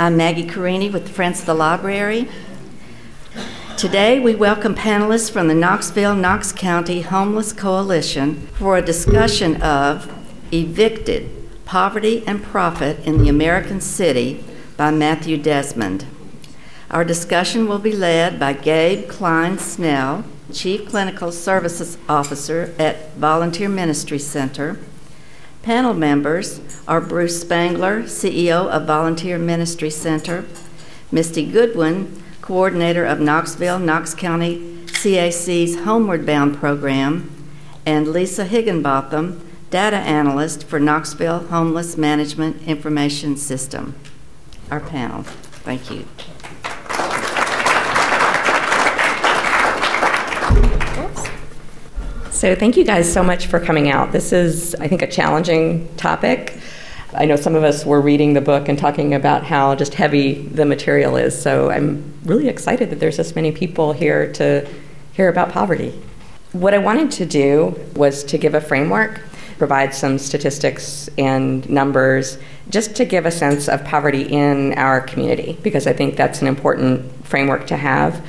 I'm Maggie Carini with the Friends of the Library. Today, we welcome panelists from the Knoxville Knox County Homeless Coalition for a discussion of Evicted Poverty and Profit in the American City by Matthew Desmond. Our discussion will be led by Gabe Klein Snell, Chief Clinical Services Officer at Volunteer Ministry Center Panel members are Bruce Spangler, CEO of Volunteer Ministry Center, Misty Goodwin, coordinator of Knoxville, Knox County CAC's Homeward Bound program, and Lisa Higginbotham, data analyst for Knoxville Homeless Management Information System. Our panel. Thank you. So, thank you guys so much for coming out. This is, I think, a challenging topic. I know some of us were reading the book and talking about how just heavy the material is. So, I'm really excited that there's this many people here to hear about poverty. What I wanted to do was to give a framework, provide some statistics and numbers, just to give a sense of poverty in our community, because I think that's an important framework to have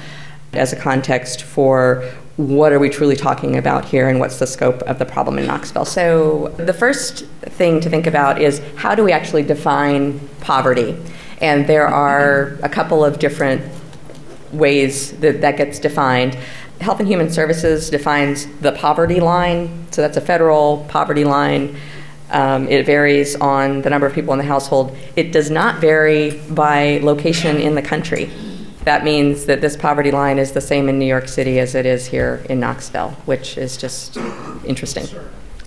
as a context for what are we truly talking about here and what's the scope of the problem in Knoxville. So, the first thing to think about is how do we actually define poverty? And there are a couple of different ways that that gets defined. Health and Human Services defines the poverty line, so that's a federal poverty line. Um, it varies on the number of people in the household. It does not vary by location in the country that means that this poverty line is the same in New York City as it is here in Knoxville, which is just interesting.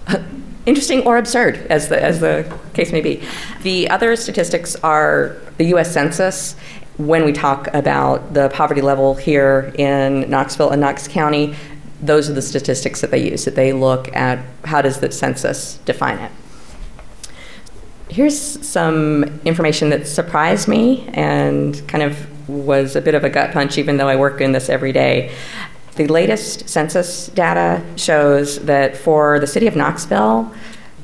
interesting or absurd, as the, as the case may be. The other statistics are the US Census. When we talk about the poverty level here in Knoxville and Knox County, those are the statistics that they use, that they look at how does the census define it. Here's some information that surprised me and kind of was a bit of a gut punch, even though I work in this every day. The latest census data shows that for the city of Knoxville,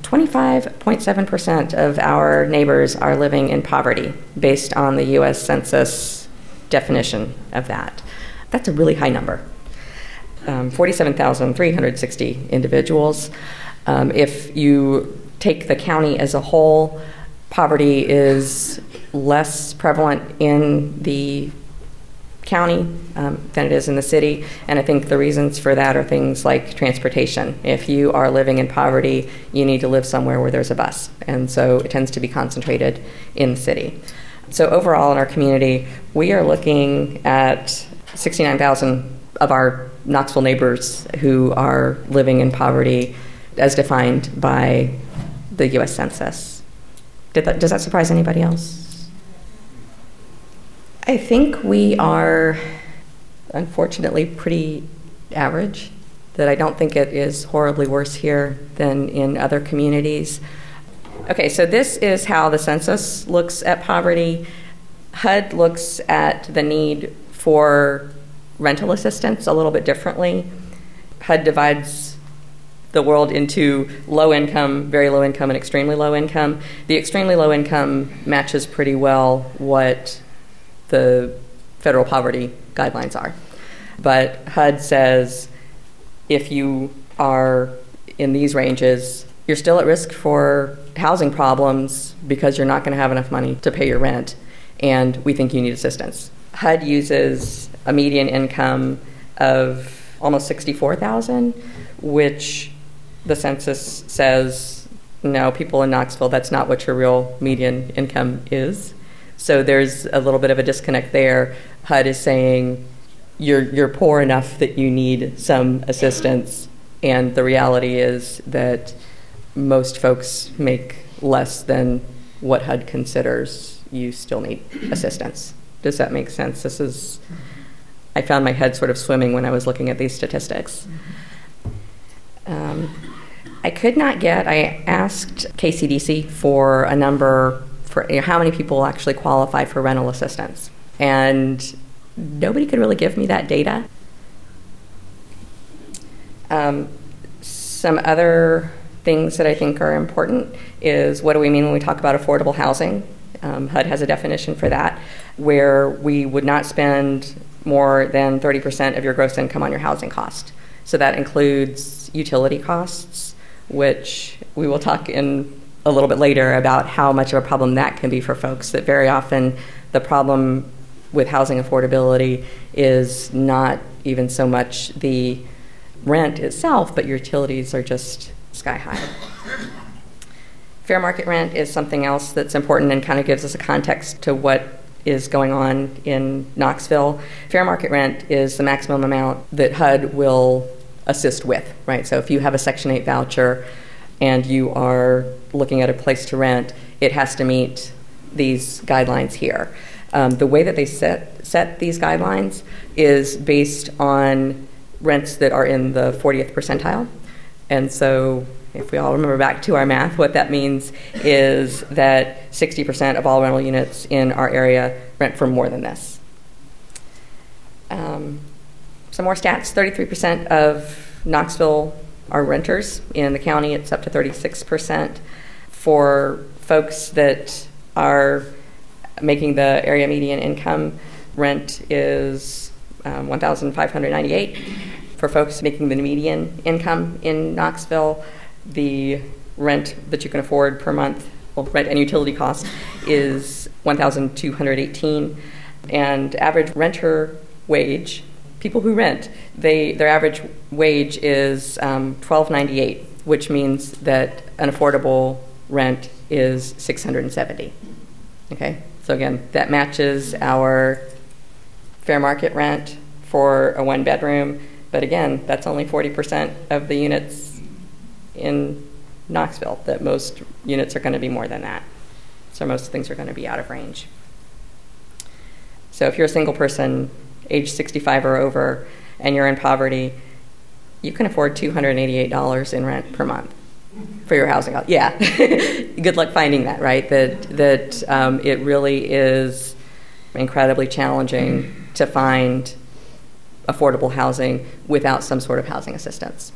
25.7% of our neighbors are living in poverty based on the US Census definition of that. That's a really high number. Um, 47,360 individuals. Um, if you take the county as a whole, poverty is less prevalent in the county um, than it is in the city. And I think the reasons for that are things like transportation. If you are living in poverty, you need to live somewhere where there's a bus. And so it tends to be concentrated in the city. So overall in our community, we are looking at 69,000 of our Knoxville neighbors who are living in poverty as defined by the US Census. That, does that surprise anybody else? I think we are, unfortunately, pretty average. That I don't think it is horribly worse here than in other communities. Okay, so this is how the census looks at poverty. HUD looks at the need for rental assistance a little bit differently. HUD divides the world into low income, very low income, and extremely low income. The extremely low income matches pretty well what the federal poverty guidelines are. But HUD says if you are in these ranges, you're still at risk for housing problems because you're not going to have enough money to pay your rent, and we think you need assistance. HUD uses a median income of almost 64,000, which the census says no, people in Knoxville, that's not what your real median income is. So there's a little bit of a disconnect there. HUD is saying you're, you're poor enough that you need some assistance, and the reality is that most folks make less than what HUD considers you still need assistance. Does that make sense? This is, I found my head sort of swimming when I was looking at these statistics. Um, I could not get, I asked KCDC for a number for you know, how many people actually qualify for rental assistance. And nobody could really give me that data. Um, some other things that I think are important is what do we mean when we talk about affordable housing? Um, HUD has a definition for that, where we would not spend more than 30% of your gross income on your housing cost. So that includes utility costs, which we will talk in a little bit later about how much of a problem that can be for folks. That very often the problem with housing affordability is not even so much the rent itself, but your utilities are just sky high. Fair market rent is something else that's important and kind of gives us a context to what is going on in Knoxville. Fair market rent is the maximum amount that HUD will assist with, right? So if you have a Section 8 voucher and you are looking at a place to rent, it has to meet these guidelines here. Um, the way that they set, set these guidelines is based on rents that are in the 40th percentile. And so, if we all remember back to our math, what that means is that 60% of all rental units in our area rent for more than this. Um, some more stats 33% of Knoxville are renters. In the county, it's up to 36%. For folks that are making the area median income, rent is um, 1,598. For folks making the median income in Knoxville, the rent that you can afford per month, well, rent and utility cost, is 1,218. And average renter wage, people who rent, they their average wage is um, 1298, which means that an affordable rent is 670. Okay, so again, that matches our fair market rent for a one bedroom, but again, that's only 40% of the units in Knoxville, that most units are going to be more than that. So most things are going to be out of range. So if you're a single person, age 65 or over, and you're in poverty, you can afford $288 in rent per month for your housing. Yeah, good luck finding that. Right? That that um, it really is incredibly challenging to find affordable housing without some sort of housing assistance.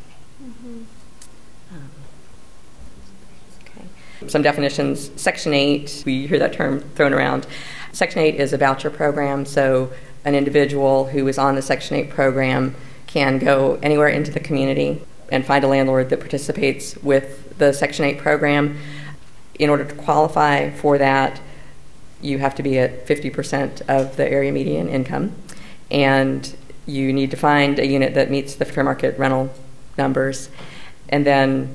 Okay. Some definitions. Section 8, we hear that term thrown around. Section 8 is a voucher program, so an individual who is on the Section 8 program can go anywhere into the community and find a landlord that participates with the Section 8 program. In order to qualify for that, you have to be at 50% of the area median income, and you need to find a unit that meets the fair market rental numbers, and then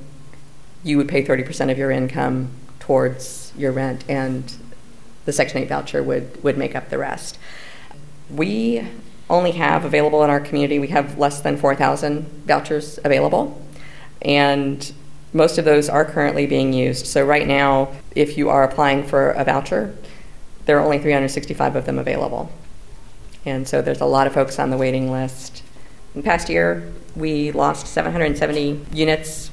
you would pay 30% of your income towards your rent, and the Section 8 voucher would, would make up the rest. We only have available in our community, we have less than 4,000 vouchers available. And most of those are currently being used. So, right now, if you are applying for a voucher, there are only 365 of them available. And so, there's a lot of folks on the waiting list. In past year, we lost 770 units.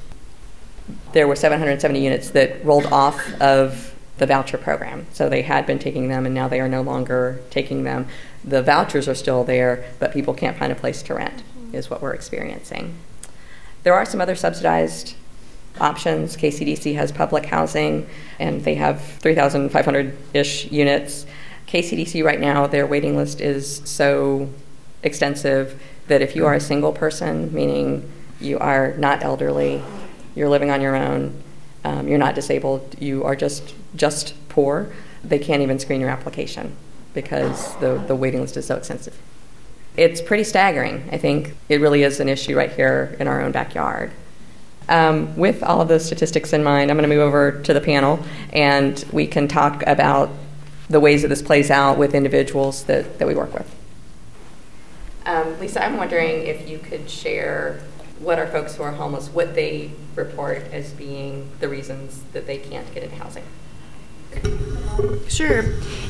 There were 770 units that rolled off of the voucher program. So they had been taking them and now they are no longer taking them. The vouchers are still there, but people can't find a place to rent, is what we're experiencing. There are some other subsidized options. KCDC has public housing and they have 3,500 ish units. KCDC right now, their waiting list is so extensive that if you are a single person, meaning you are not elderly, you're living on your own, um, you're not disabled, you are just just poor, they can't even screen your application because the, the waiting list is so extensive. It's pretty staggering. I think it really is an issue right here in our own backyard. Um, with all of those statistics in mind, I'm going to move over to the panel and we can talk about the ways that this plays out with individuals that, that we work with. Um, Lisa, I'm wondering if you could share what are folks who are homeless, what they report as being the reasons that they can't get into housing. Sure.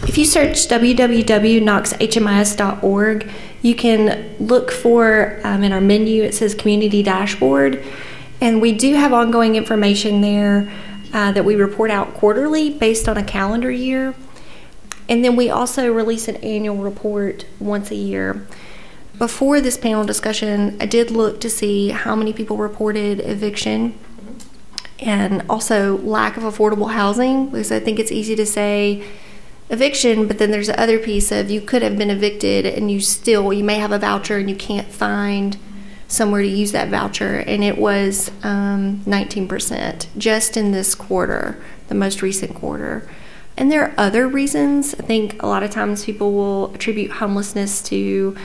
If you search www.knoxhmis.org, you can look for um, in our menu, it says Community Dashboard. And we do have ongoing information there uh, that we report out quarterly based on a calendar year. And then we also release an annual report once a year. Before this panel discussion, I did look to see how many people reported eviction and also lack of affordable housing because I think it's easy to say eviction, but then there's the other piece of you could have been evicted and you still you may have a voucher and you can't find somewhere to use that voucher, and it was um, 19% just in this quarter, the most recent quarter. And there are other reasons. I think a lot of times people will attribute homelessness to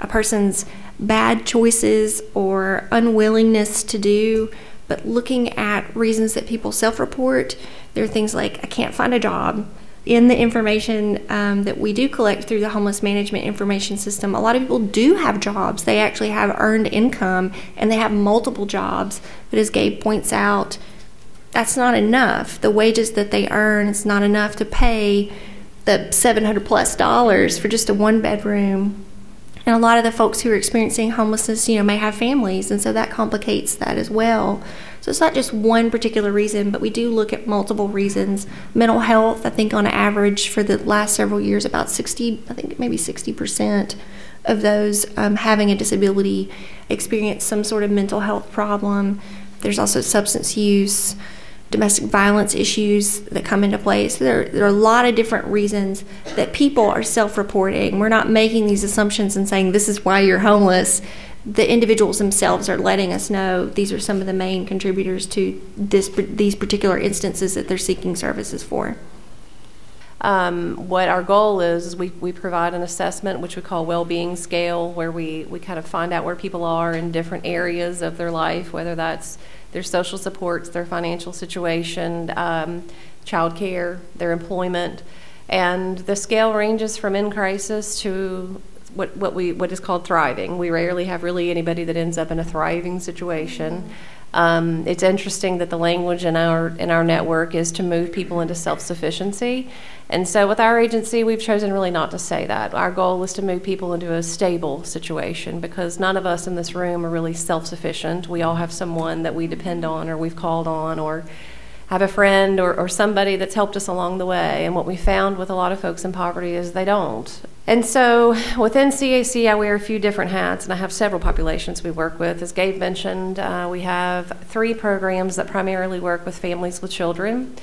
a person's bad choices or unwillingness to do. But looking at reasons that people self report, there are things like I can't find a job. In the information um, that we do collect through the homeless management information system, a lot of people do have jobs. They actually have earned income and they have multiple jobs. But as Gabe points out, that's not enough. The wages that they earn is not enough to pay the 700 plus dollars for just a one bedroom and a lot of the folks who are experiencing homelessness, you know, may have families, and so that complicates that as well. So it's not just one particular reason, but we do look at multiple reasons. Mental health, I think on average for the last several years, about 60, I think maybe 60% of those um, having a disability experience some sort of mental health problem. There's also substance use domestic violence issues that come into play. So there, there, are a lot of different reasons that people are self reporting. We're not making these assumptions and saying this is why you're homeless. The individuals themselves are letting us know these are some of the main contributors to this, these particular instances that they're seeking services for. Um, what our goal is, is we, we provide an assessment which we call well-being scale where we, we kind of find out where people are in different areas of their life whether that's their social supports, their financial situation, um, child care, their employment. And the scale ranges from in crisis to what, what, we, what is called thriving. We rarely have really anybody that ends up in a thriving situation. Um, it's interesting that the language in our in our network is to move people into self-sufficiency, and so with our agency, we've chosen really not to say that. Our goal is to move people into a stable situation because none of us in this room are really self-sufficient. We all have someone that we depend on, or we've called on, or have a friend or, or somebody that's helped us along the way. And what we found with a lot of folks in poverty is they don't. And so within CAC, I wear a few different hats, and I have several populations we work with. As Gabe mentioned, uh, we have three programs that primarily work with families with children.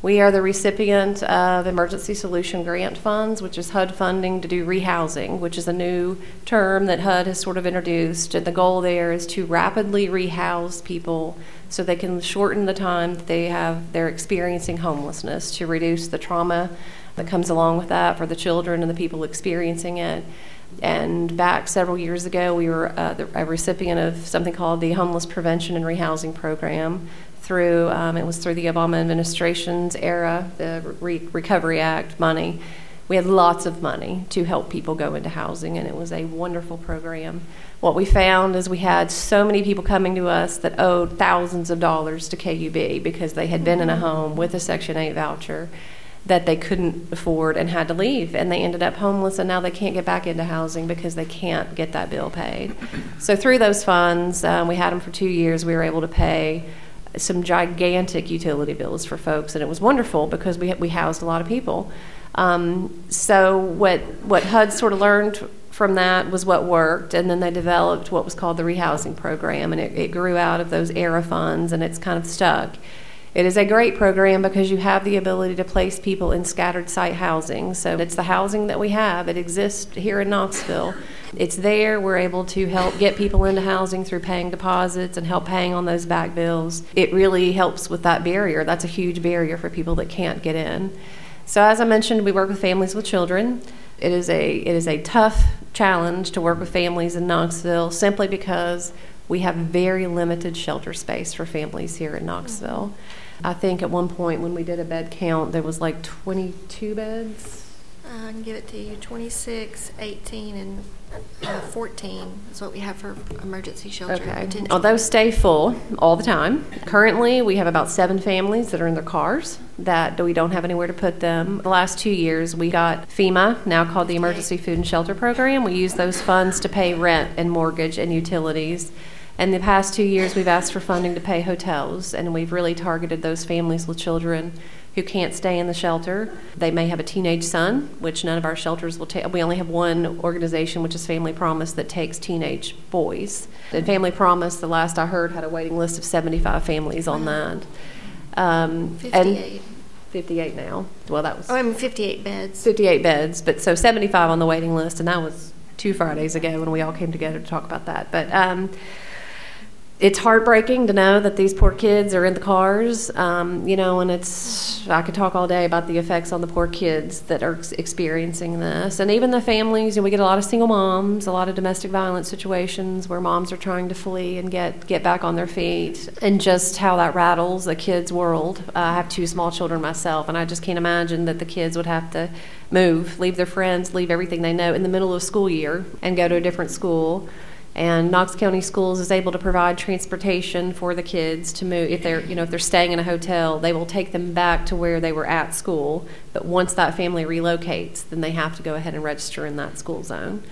We are the recipient of Emergency Solution Grant Funds, which is HUD funding to do rehousing, which is a new term that HUD has sort of introduced. And the goal there is to rapidly rehouse people so they can shorten the time that they have they're experiencing homelessness to reduce the trauma that comes along with that for the children and the people experiencing it. And back several years ago, we were uh, the, a recipient of something called the Homeless Prevention and Rehousing Program. Through um, it was through the Obama administration's era, the Re- Recovery Act money. We had lots of money to help people go into housing, and it was a wonderful program. What we found is we had so many people coming to us that owed thousands of dollars to KUB because they had been in a home with a Section 8 voucher that they couldn't afford and had to leave and they ended up homeless and now they can't get back into housing because they can't get that bill paid. So through those funds um, we had them for two years we were able to pay some gigantic utility bills for folks and it was wonderful because we, we housed a lot of people. Um, so what what hud sort of learned from that was what worked and then they developed what was called the rehousing program and it, it grew out of those ARRA funds and it's kind of stuck it is a great program because you have the ability to place people in scattered site housing. So it's the housing that we have. It exists here in Knoxville. It's there. We're able to help get people into housing through paying deposits and help paying on those back bills. It really helps with that barrier. That's a huge barrier for people that can't get in. So as I mentioned, we work with families with children. It is a it is a tough challenge to work with families in Knoxville simply because we have very limited shelter space for families here in Knoxville. I think at one point when we did a bed count, there was like 22 beds. I can give it to you 26, 18, and uh, 14 is what we have for emergency shelter. Okay. Those stay full all the time. Currently, we have about seven families that are in their cars that we don't have anywhere to put them. The last two years, we got FEMA, now called the Emergency Food and Shelter Program. We use those funds to pay rent and mortgage and utilities. In the past two years, we've asked for funding to pay hotels, and we've really targeted those families with children who can't stay in the shelter. They may have a teenage son, which none of our shelters will take. We only have one organization, which is Family Promise, that takes teenage boys. And Family Promise, the last I heard, had a waiting list of 75 families on that. Um, 58. 58 now. Well, that was Oh, I'm 58 beds. 58 beds, but so 75 on the waiting list, and that was two Fridays ago when we all came together to talk about that. But um, it's heartbreaking to know that these poor kids are in the cars, um, you know, and it's, I could talk all day about the effects on the poor kids that are ex- experiencing this. And even the families, and we get a lot of single moms, a lot of domestic violence situations where moms are trying to flee and get, get back on their feet, and just how that rattles a kid's world. Uh, I have two small children myself, and I just can't imagine that the kids would have to move, leave their friends, leave everything they know in the middle of school year, and go to a different school and Knox County Schools is able to provide transportation for the kids to move if they're you know if they're staying in a hotel they will take them back to where they were at school. But once that family relocates then they have to go ahead and register in that school zone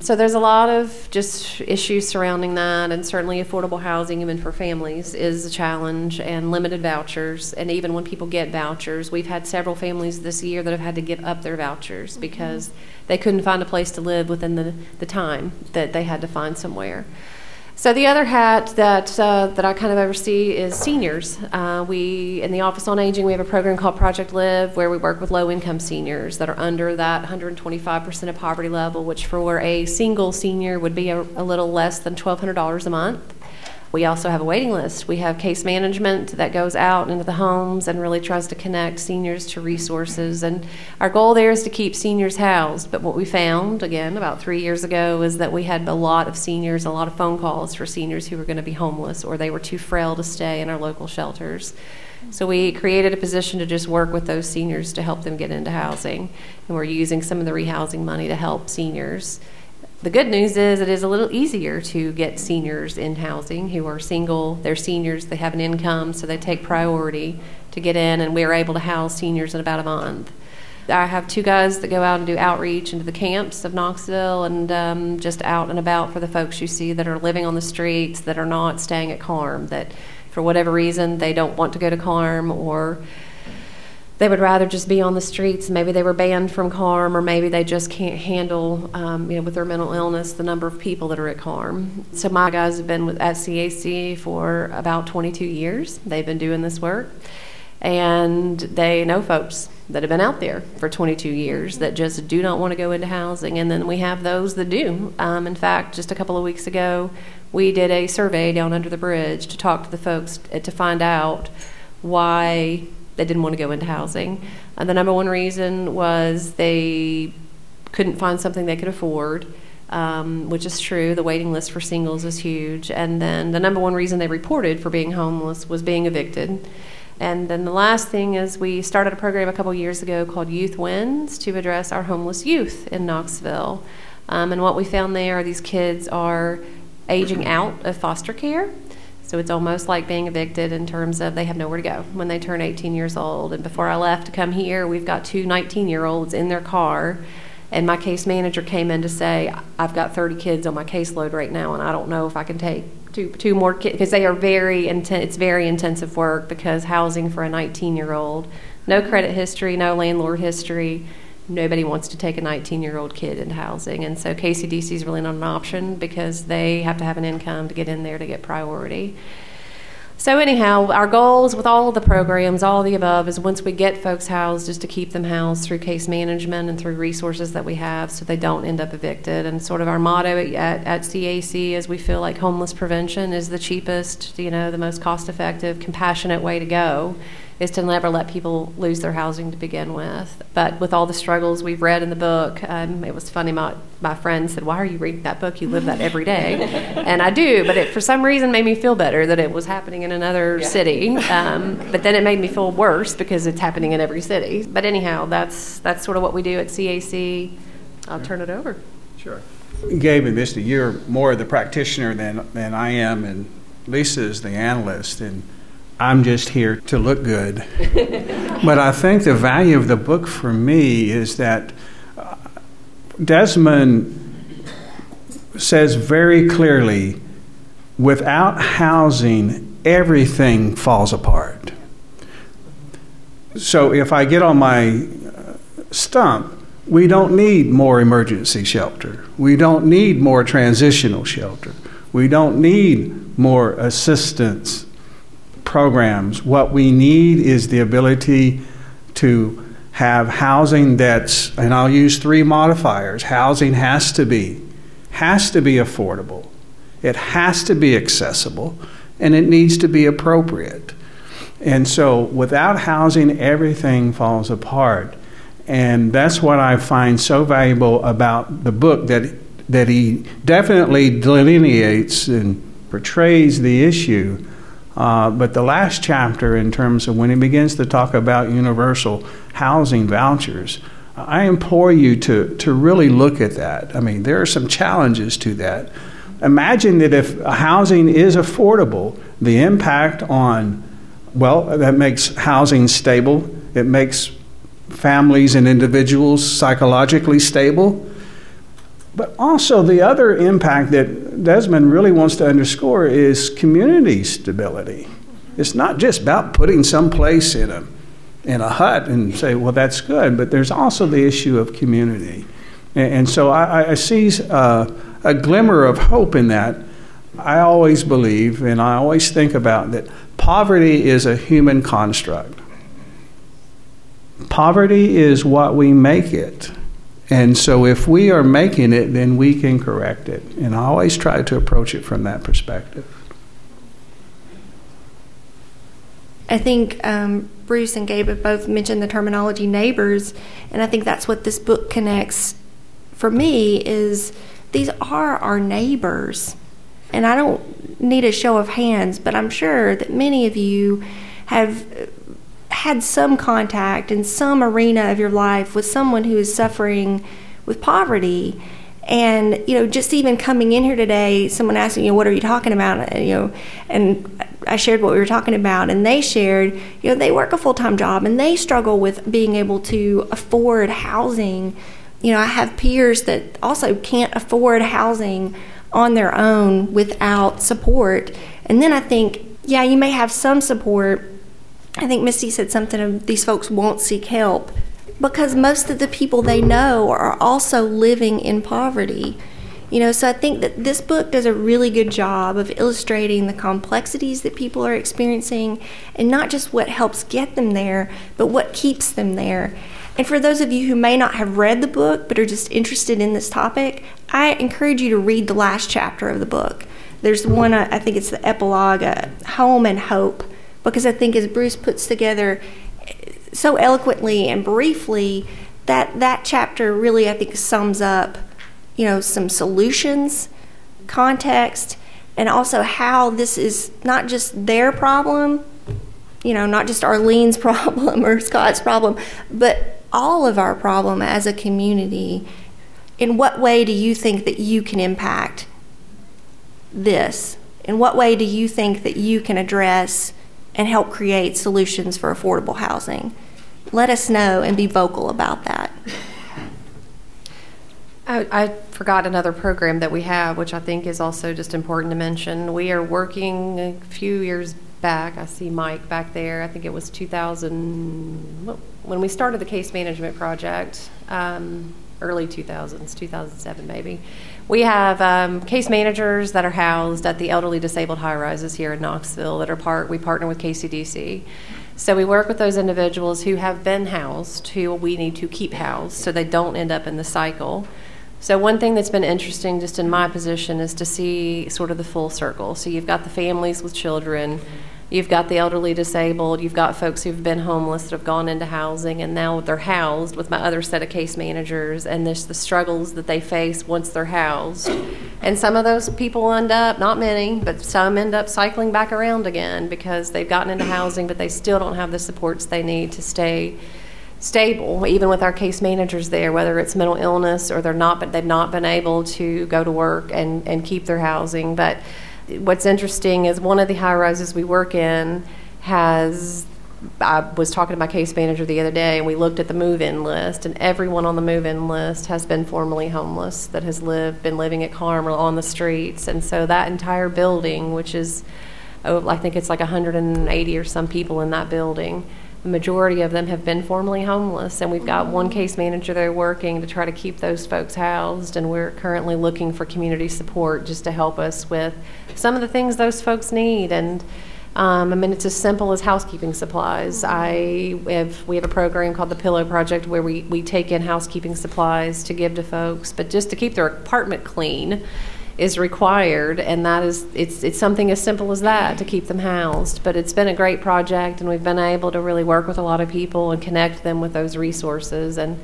so there's a lot of just issues surrounding that, and certainly affordable housing, even for families, is a challenge, and limited vouchers. And even when people get vouchers, we've had several families this year that have had to give up their vouchers mm-hmm. because they couldn't find a place to live within the, the time that they had to find somewhere. So the other hat that uh, that I kind of oversee is seniors. Uh, we in the Office on Aging we have a program called Project Live where we work with low-income seniors that are under that 125% of poverty level, which for a single senior would be a, a little less than $1,200 a month. We also have a waiting list. We have case management that goes out into the homes and really tries to connect seniors to resources. And our goal there is to keep seniors housed. But what we found, again, about three years ago, is that we had a lot of seniors, a lot of phone calls for seniors who were going to be homeless or they were too frail to stay in our local shelters. So we created a position to just work with those seniors to help them get into housing. And we're using some of the rehousing money to help seniors. The good news is it is a little easier to get seniors in housing who are single, they're seniors, they have an income, so they take priority to get in, and we're able to house seniors in about a month. I have two guys that go out and do outreach into the camps of Knoxville and um, just out and about for the folks you see that are living on the streets, that are not staying at KARM, that for whatever reason they don't want to go to KARM or they would rather just be on the streets. Maybe they were banned from KARM, or maybe they just can't handle, um, you know, with their mental illness, the number of people that are at KARM. So my guys have been with, at CAC for about 22 years. They've been doing this work, and they know folks that have been out there for 22 years that just do not want to go into housing. And then we have those that do. Um, in fact, just a couple of weeks ago, we did a survey down under the bridge to talk to the folks uh, to find out why they didn't want to go into housing. And the number one reason was they couldn't find something they could afford. Um, which is true. The waiting list for singles is huge. And then the number one reason they reported for being homeless was being evicted. And then the last thing is we started a program a couple years ago called Youth Wins to address our homeless youth in Knoxville. Um, and what we found there are these kids are aging out of foster care. So it's almost like being evicted in terms of they have nowhere to go when they turn 18 years old. And before I left to come here, we've got two 19 year olds in their car. And my case manager came in to say, I've got 30 kids on my caseload right now, and I don't know if I can take two, two more kids because they are very intense. It's very intensive work because housing for a 19 year old, no credit history, no landlord history. Nobody wants to take a 19 year old kid into housing. And so KCDC is really not an option because they have to have an income to get in there to get priority. So, anyhow, our goals with all of the programs, all the above, is once we get folks housed, is to keep them housed through case management and through resources that we have so they don't end up evicted. And sort of our motto at, at CAC is we feel like homeless prevention is the cheapest, you know, the most cost effective, compassionate way to go is to never let people lose their housing to begin with. But with all the struggles we've read in the book, um, it was funny. My, my friend said, Why are you reading that book? You live that every day. and I do, but it for some reason made me feel better that it was happening in another yeah. city. Um, but then it made me feel worse because it's happening in every city. But anyhow, that's, that's sort of what we do at CAC. I'll turn it over. Sure. Gabe and Misty, you're more the practitioner than, than I am, and Lisa is the analyst. And I'm just here to look good. but I think the value of the book for me is that uh, Desmond says very clearly without housing, everything falls apart. So if I get on my uh, stump, we don't need more emergency shelter. We don't need more transitional shelter. We don't need more assistance programs. What we need is the ability to have housing that's, and I'll use three modifiers. Housing has to be, has to be affordable, it has to be accessible, and it needs to be appropriate. And so without housing, everything falls apart. And that's what I find so valuable about the book that, that he definitely delineates and portrays the issue. Uh, but the last chapter, in terms of when he begins to talk about universal housing vouchers, I implore you to, to really look at that. I mean, there are some challenges to that. Imagine that if housing is affordable, the impact on, well, that makes housing stable, it makes families and individuals psychologically stable. But also, the other impact that Desmond really wants to underscore is community stability. It's not just about putting some place in a, in a hut and say, well, that's good, but there's also the issue of community. And, and so I, I see uh, a glimmer of hope in that. I always believe and I always think about that poverty is a human construct. Poverty is what we make it. And so if we are making it, then we can correct it. And I always try to approach it from that perspective. I think um, Bruce and Gabe have both mentioned the terminology neighbors, and I think that's what this book connects for me is these are our neighbors. And I don't need a show of hands, but I'm sure that many of you have had some contact in some arena of your life with someone who is suffering with poverty. And you know just even coming in here today someone me you what are you talking about? And, you know and i shared what we were talking about. And they shared you know they work a full-time job and they struggle with being able to afford housing. You know i have peers that also can't afford housing on their own without support. And then i think yeah you may have some support I think Misty said something of these folks won't seek help because most of the people they know are also living in poverty. You know, so I think that this book does a really good job of illustrating the complexities that people are experiencing and not just what helps get them there, but what keeps them there. And for those of you who may not have read the book but are just interested in this topic, I encourage you to read the last chapter of the book. There's one, I think it's the epilogue, uh, Home and Hope because I think as Bruce puts together so eloquently and briefly, that that chapter really I think sums up, you know, some solutions, context, and also how this is not just their problem, you know, not just Arlene's problem or Scott's problem, but all of our problem as a community. In what way do you think that you can impact this? In what way do you think that you can address and help create solutions for affordable housing. Let us know and be vocal about that. I, I, forgot another program that we have, which I think is also just important to mention. We are working a few years back. I see Mike back there. I think it was 2000 when we started the case management project, um, early 2000s, 2007 maybe. We have um, case managers that are housed at the elderly disabled high rises here in Knoxville that are part, we partner with KCDC. So we work with those individuals who have been housed, who we need to keep housed so they don't end up in the cycle. So, one thing that's been interesting just in my position is to see sort of the full circle. So, you've got the families with children, You've got the elderly disabled, you've got folks who've been homeless that have gone into housing and now they're housed with my other set of case managers and there's the struggles that they face once they're housed. And some of those people end up, not many, but some end up cycling back around again because they've gotten into housing but they still don't have the supports they need to stay stable even with our case managers there whether it's mental illness or they're not but they've not been able to go to work and, and keep their housing but what's interesting is one of the high rises we work in has I was talking to my case manager the other day, and we looked at the move-in list, and everyone on the move-in list has been formerly homeless that has lived, been living at Carmel on the streets, and so that entire building, which is, oh, I think it's like 180 or some people in that building, the majority of them have been formerly homeless, and we've got one case manager there working to try to keep those folks housed, and we're currently looking for community support just to help us with some of the things those folks need. And Um, I mean, it's as simple as housekeeping supplies. I have, we have a program called the Pillow Project where we, we take in housekeeping supplies to give to folks, but just to keep their apartment clean is required, and that is it's it's something as simple as that to keep them housed. But it's been a great project, and we've been able to really work with a lot of people and connect them with those resources and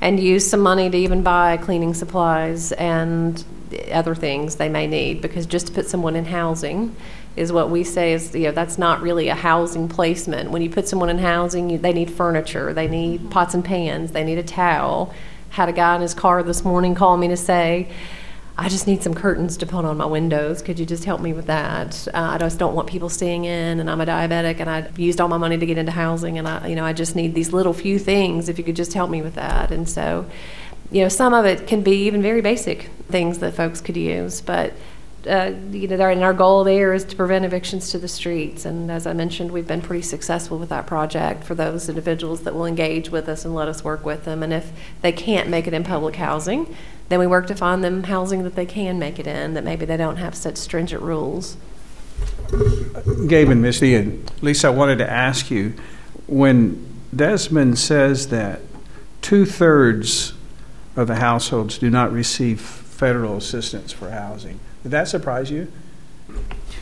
and use some money to even buy cleaning supplies and other things they may need. Because just to put someone in housing is what we say is you know that's not really a housing placement. When you put someone in housing you, they need furniture they need pots and pans they need a towel. Had a guy in his car this morning call me to say I just need some curtains to put on my windows. Could you just help me with that? Uh, I just don't want people staying in, and I'm a diabetic, and I used all my money to get into housing, and I, you know, I just need these little few things. If you could just help me with that, and so, you know, some of it can be even very basic things that folks could use, but. Uh, you know, and our goal there is to prevent evictions to the streets. And as I mentioned, we've been pretty successful with that project for those individuals that will engage with us and let us work with them. And if they can't make it in public housing, then we work to find them housing that they can make it in, that maybe they don't have such stringent rules. Gabe and Misty and Lisa, I wanted to ask you when Desmond says that two thirds of the households do not receive federal assistance for housing, did that surprise you? I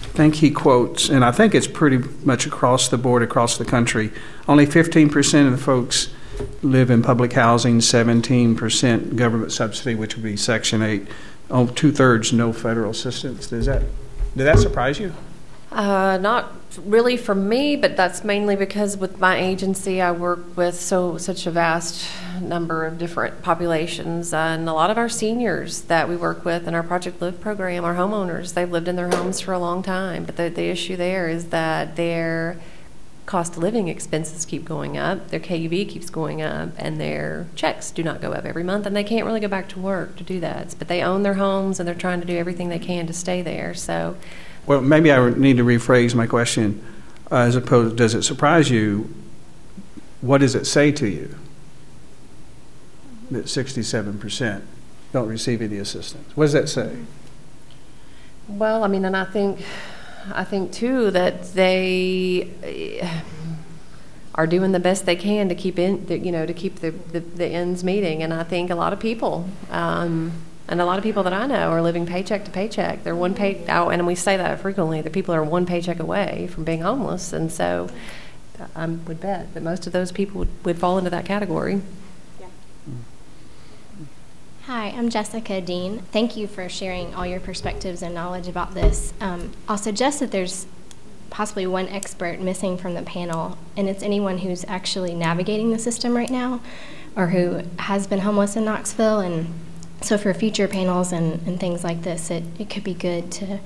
think he quotes, and I think it's pretty much across the board, across the country, only 15% of the folks live in public housing, 17% government subsidy, which would be Section 8. Oh, two thirds no federal assistance. Does that, did that surprise you? Uh, not really for me, but that's mainly because with my agency, I work with so such a vast number of different populations, and a lot of our seniors that we work with in our Project Live program are homeowners. They've lived in their homes for a long time, but the, the issue there is that they're cost of living expenses keep going up, their KUB keeps going up, and their checks do not go up every month, and they can't really go back to work to do that. But they own their homes and they're trying to do everything they can to stay there. So, well, maybe I need to rephrase my question. Uh, as opposed, does it surprise you? What does it say to you that 67% don't receive any assistance? What does that say? Well, I mean, and I think I think too that they are doing the best they can to keep in, you know, to keep the, the, the ends meeting. And I think a lot of people, um, and a lot of people that I know are living paycheck to paycheck. They're one pay, oh, and we say that frequently. The people are one paycheck away from being homeless, and so I would bet that most of those people would, would fall into that category. Hi, I'm Jessica Dean. Thank you for sharing all your perspectives and knowledge about this. Um, I'll suggest that there's possibly one expert missing from the panel, and it's anyone who's actually navigating the system right now or who has been homeless in Knoxville. And so for future panels and, and things like this, it, it could be good to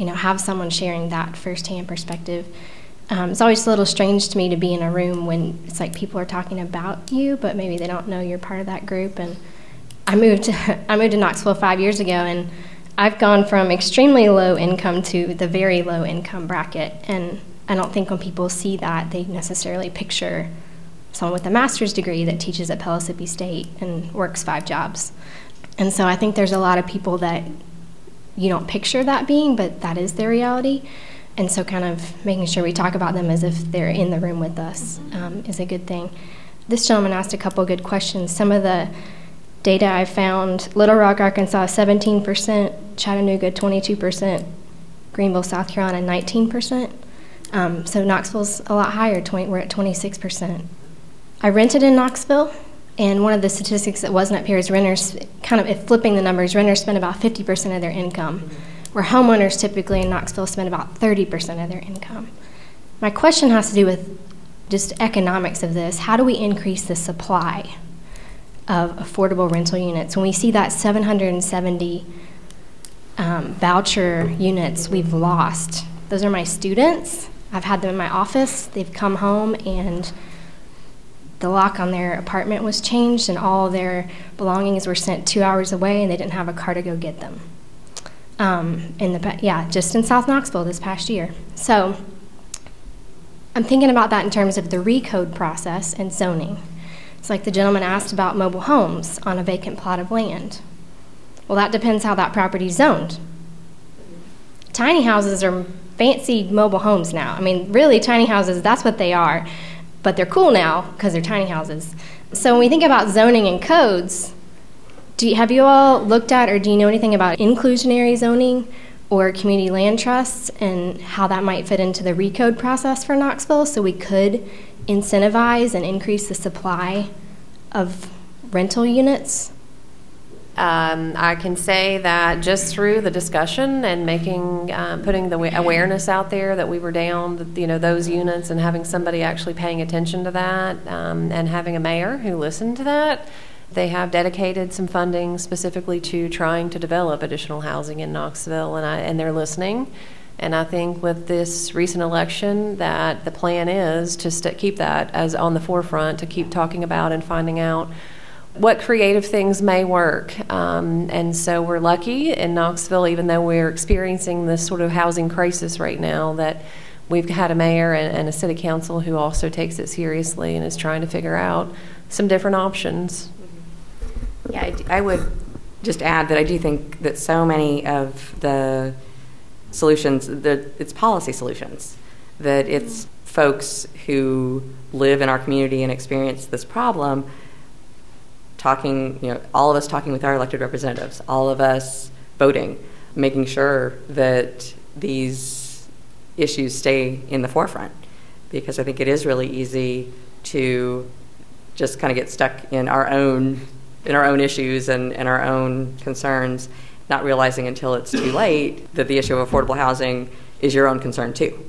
you know, have someone sharing that firsthand perspective. Um, it's always a little strange to me to be in a room when it's like people are talking about you, but maybe they don't know you're part of that group. And I moved to, I moved to Knoxville five years ago, and I've gone from extremely low income to the very low income bracket. And I don't think when people see that, they necessarily picture someone with a master's degree that teaches at Pellissippi State and works five jobs. And so I think there's a lot of people that you don't picture that being, but that is their reality. And so, kind of making sure we talk about them as if they're in the room with us um, is a good thing. This gentleman asked a couple good questions. Some of the data I found Little Rock, Arkansas, 17%, Chattanooga, 22%, Greenville, South Carolina, 19%. Um, so Knoxville's a lot higher, 20, we're at 26%. I rented in Knoxville, and one of the statistics that wasn't up here is renters, kind of flipping the numbers, renters spend about 50% of their income, where homeowners typically in Knoxville spend about 30% of their income. My question has to do with just economics of this. How do we increase the supply? of affordable rental units. When we see that 770 um, voucher units we've lost, those are my students. I've had them in my office. They've come home and the lock on their apartment was changed and all their belongings were sent two hours away and they didn't have a car to go get them. Um, in the yeah, just in South Knoxville this past year. So I'm thinking about that in terms of the recode process and zoning. It's like the gentleman asked about mobile homes on a vacant plot of land. Well, that depends how that property is zoned. Tiny houses are fancy mobile homes now. I mean, really, tiny houses, that's what they are. But they're cool now because they're tiny houses. So when we think about zoning and codes, you, have you all looked at or do you know anything about inclusionary zoning or community land trusts and how that might fit into the recode process for Knoxville so we could incentivize and increase the supply of rental units? Um, I can say that just through the discussion and making, um, putting the awareness out there that we were down, you know, those units and having somebody actually paying attention to that um, and having a mayor who listened to that they have dedicated some funding specifically to trying to develop additional housing in Knoxville, and, I, and they're listening. And I think with this recent election, that the plan is to st- keep that as on the forefront, to keep talking about and finding out what creative things may work. Um, and so we're lucky in Knoxville, even though we're experiencing this sort of housing crisis right now, that we've had a mayor and, and a city council who also takes it seriously and is trying to figure out some different options. Yeah, I, I would just add that I do think that so many of the solutions, that it's policy solutions, that it's folks who live in our community and experience this problem talking, you know, all of us talking with our elected representatives, all of us voting, making sure that these issues stay in the forefront. Because I think it is really easy to just kind of get stuck in our own in our own issues and, and our own concerns, not realizing until it's too late that the issue of affordable housing is your own concern too.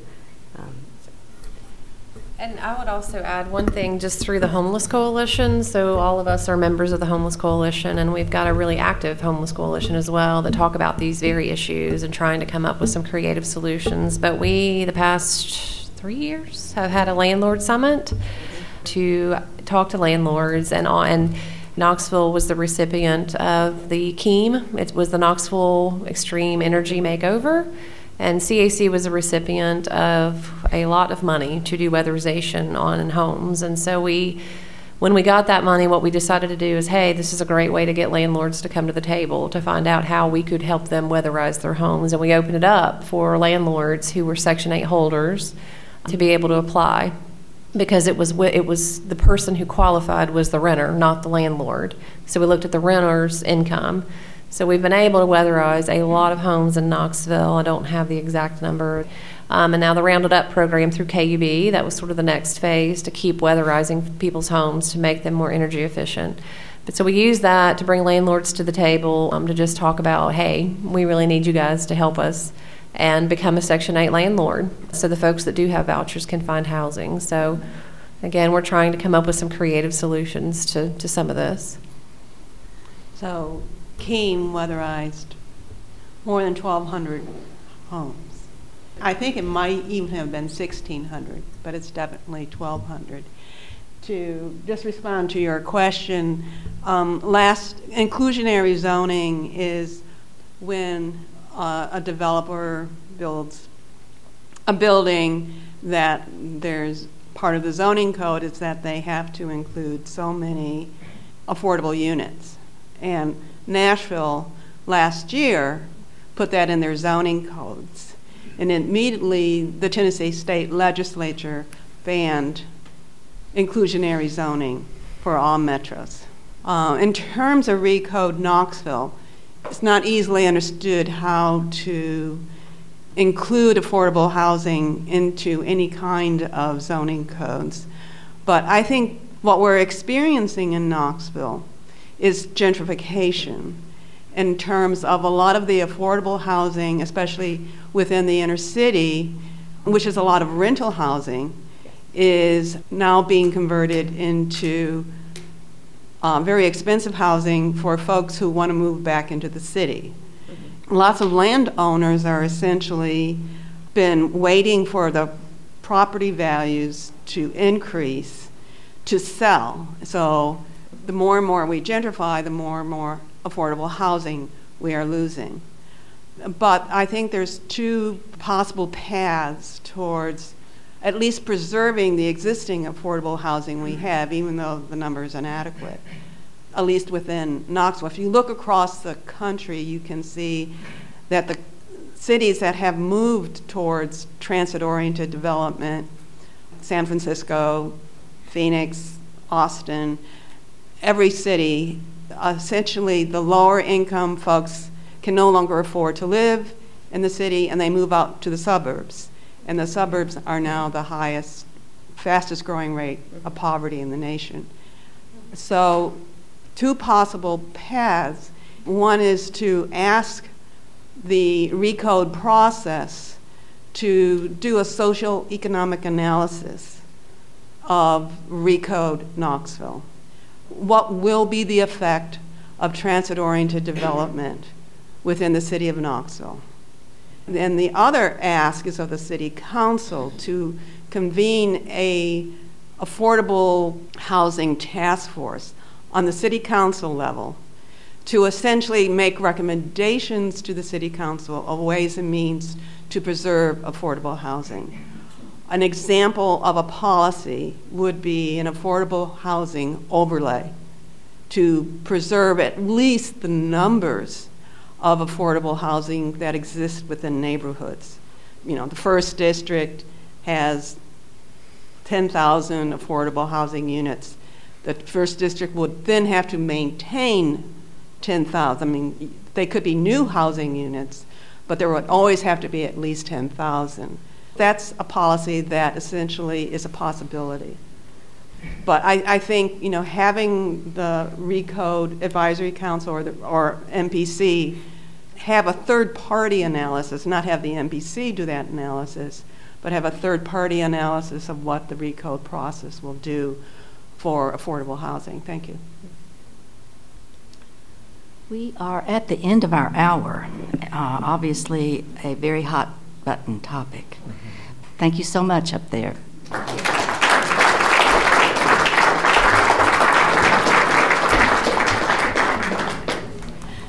And I would also add one thing just through the Homeless Coalition. So, all of us are members of the Homeless Coalition, and we've got a really active Homeless Coalition as well that talk about these very issues and trying to come up with some creative solutions. But we, the past three years, have had a landlord summit to talk to landlords and, uh, and Knoxville was the recipient of the KEEM. It was the Knoxville Extreme Energy Makeover. And CAC was a recipient of a lot of money to do weatherization on homes. And so we, when we got that money, what we decided to do is, hey, this is a great way to get landlords to come to the table to find out how we could help them weatherize their homes. And we opened it up for landlords who were Section 8 holders to be able to apply because it was it was the person who qualified was the renter, not the landlord. So we looked at the renter's income. So we've been able to weatherize a lot of homes in Knoxville. I don't have the exact number. Um, and now the Rounded Up program through KUB, that was sort of the next phase to keep weatherizing people's homes to make them more energy efficient. But so we use that to bring landlords to the table um, to just talk about, hey, we really need you guys to help us and become a Section 8 landlord so the folks that do have vouchers can find housing. So, again, we're trying to come up with some creative solutions to, to some of this. So, KEEM weatherized more than 1,200 homes. I think it might even have been 1,600, but it's definitely 1,200. To just respond to your question, um, last inclusionary zoning is when uh, a developer builds a building that there's part of the zoning code is that they have to include so many affordable units. And Nashville last year put that in their zoning codes. And immediately the Tennessee state legislature banned inclusionary zoning for all metros. Uh, in terms of Recode Knoxville, it's not easily understood how to include affordable housing into any kind of zoning codes. But I think what we're experiencing in Knoxville is gentrification in terms of a lot of the affordable housing, especially within the inner city, which is a lot of rental housing, is now being converted into uh, very expensive housing for folks who want to move back into the city. Mm-hmm. Lots of landowners are essentially been waiting for the property values to increase to sell. So the more and more we gentrify, the more and more affordable housing we are losing. But I think there's two possible paths towards at least preserving the existing affordable housing we have, even though the number is inadequate, at least within Knoxville. If you look across the country, you can see that the cities that have moved towards transit oriented development San Francisco, Phoenix, Austin, every city, essentially the lower income folks can no longer afford to live in the city and they move out to the suburbs. And the suburbs are now the highest, fastest growing rate of poverty in the nation. So, two possible paths. One is to ask the recode process to do a social economic analysis of recode Knoxville. What will be the effect of transit oriented development within the city of Knoxville? And the other ask is of the city council to convene a affordable housing task force on the city council level to essentially make recommendations to the city council of ways and means to preserve affordable housing. An example of a policy would be an affordable housing overlay to preserve at least the numbers of affordable housing that exist within neighborhoods. You know, the first district has 10,000 affordable housing units. The first district would then have to maintain 10,000. I mean, they could be new housing units, but there would always have to be at least 10,000. That's a policy that essentially is a possibility. But I, I think, you know, having the Recode Advisory Council or, the, or MPC have a third party analysis, not have the MPC do that analysis, but have a third party analysis of what the Recode process will do for affordable housing. Thank you. We are at the end of our hour. Uh, obviously, a very hot button topic. Thank you so much up there.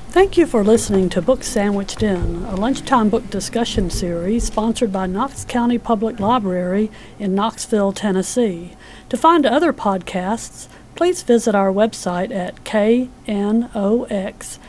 Thank you for listening to Books Sandwiched In, a lunchtime book discussion series sponsored by Knox County Public Library in Knoxville, Tennessee. To find other podcasts, please visit our website at knoxlib.org.